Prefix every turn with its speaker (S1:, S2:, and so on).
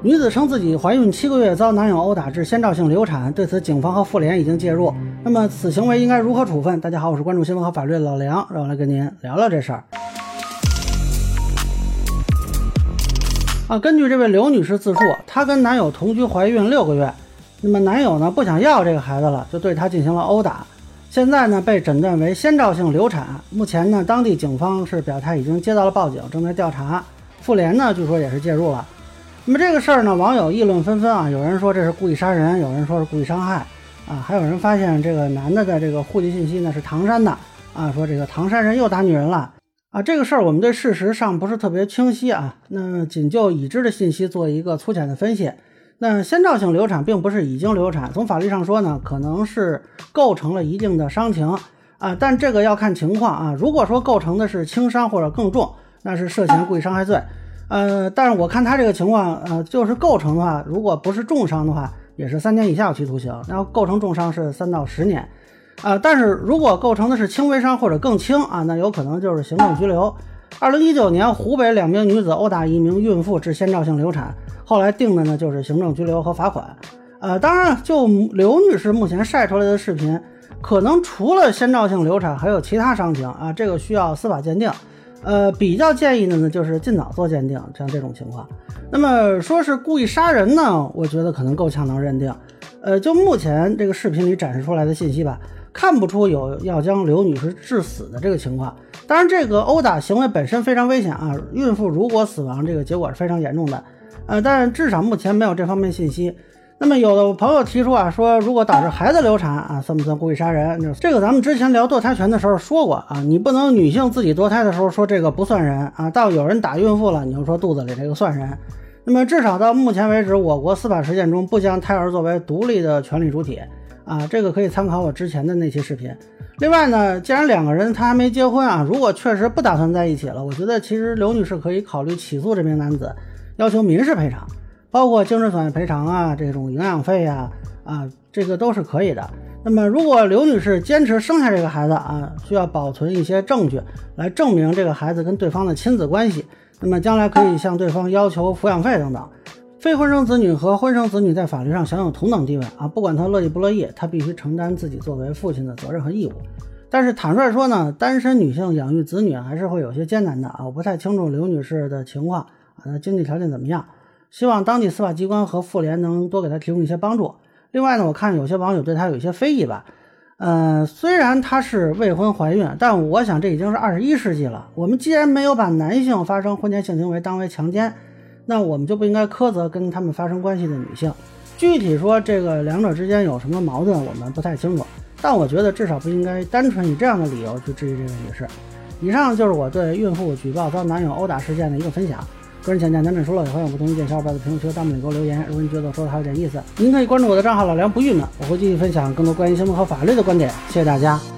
S1: 女子称自己怀孕七个月遭男友殴打致先兆性流产，对此警方和妇联已经介入。那么此行为应该如何处分？大家好，我是关注新闻和法律的老梁，让我来跟您聊聊这事儿。啊，根据这位刘女士自述，她跟男友同居怀孕六个月，那么男友呢不想要这个孩子了，就对她进行了殴打。现在呢被诊断为先兆性流产。目前呢当地警方是表态已经接到了报警，正在调查。妇联呢据说也是介入了。那么这个事儿呢，网友议论纷纷啊，有人说这是故意杀人，有人说是故意伤害，啊，还有人发现这个男的的这个户籍信息呢是唐山的，啊，说这个唐山人又打女人了，啊，这个事儿我们对事实上不是特别清晰啊，那仅就已知的信息做一个粗浅的分析。那先兆性流产并不是已经流产，从法律上说呢，可能是构成了一定的伤情，啊，但这个要看情况啊，如果说构成的是轻伤或者更重，那是涉嫌故意伤害罪。呃，但是我看他这个情况，呃，就是构成的话，如果不是重伤的话，也是三年以下有期徒刑；然后构成重伤是三到十年，啊，但是如果构成的是轻微伤或者更轻啊，那有可能就是行政拘留。二零一九年，湖北两名女子殴打一名孕妇致先兆性流产，后来定的呢就是行政拘留和罚款。呃，当然，就刘女士目前晒出来的视频，可能除了先兆性流产，还有其他伤情啊，这个需要司法鉴定。呃，比较建议的呢，就是尽早做鉴定，像这种情况。那么说是故意杀人呢，我觉得可能够呛能认定。呃，就目前这个视频里展示出来的信息吧，看不出有要将刘女士致死的这个情况。当然，这个殴打行为本身非常危险啊，孕妇如果死亡，这个结果是非常严重的。呃，但至少目前没有这方面信息。那么有的朋友提出啊，说如果导致孩子流产啊，算不算故意杀人？这个咱们之前聊堕胎权的时候说过啊，你不能女性自己堕胎的时候说这个不算人啊，到有人打孕妇了，你就说肚子里这个算人。那么至少到目前为止，我国司法实践中不将胎儿作为独立的权利主体啊，这个可以参考我之前的那期视频。另外呢，既然两个人他还没结婚啊，如果确实不打算在一起了，我觉得其实刘女士可以考虑起诉这名男子，要求民事赔偿。包括精神损害赔偿啊，这种营养费呀，啊，这个都是可以的。那么，如果刘女士坚持生下这个孩子啊，需要保存一些证据来证明这个孩子跟对方的亲子关系，那么将来可以向对方要求抚养费等等。非婚生子女和婚生子女在法律上享有同等地位啊，不管他乐意不乐意，他必须承担自己作为父亲的责任和义务。但是坦率说呢，单身女性养育子女还是会有些艰难的啊。我不太清楚刘女士的情况啊，她经济条件怎么样？希望当地司法机关和妇联能多给她提供一些帮助。另外呢，我看有些网友对她有一些非议吧。呃，虽然她是未婚怀孕，但我想这已经是二十一世纪了。我们既然没有把男性发生婚前性行为当为强奸，那我们就不应该苛责跟他们发生关系的女性。具体说这个两者之间有什么矛盾，我们不太清楚。但我觉得至少不应该单纯以这样的理由去质疑这位女士。以上就是我对孕妇举报遭男友殴打事件的一个分享。个人浅见难免说了，也欢迎不同意见小伙伴在评论区和弹幕里给我留言。如果您觉得我说的还有点意思，您可以关注我的账号老梁不郁闷，我会继续分享更多关于新闻和法律的观点。谢谢大家。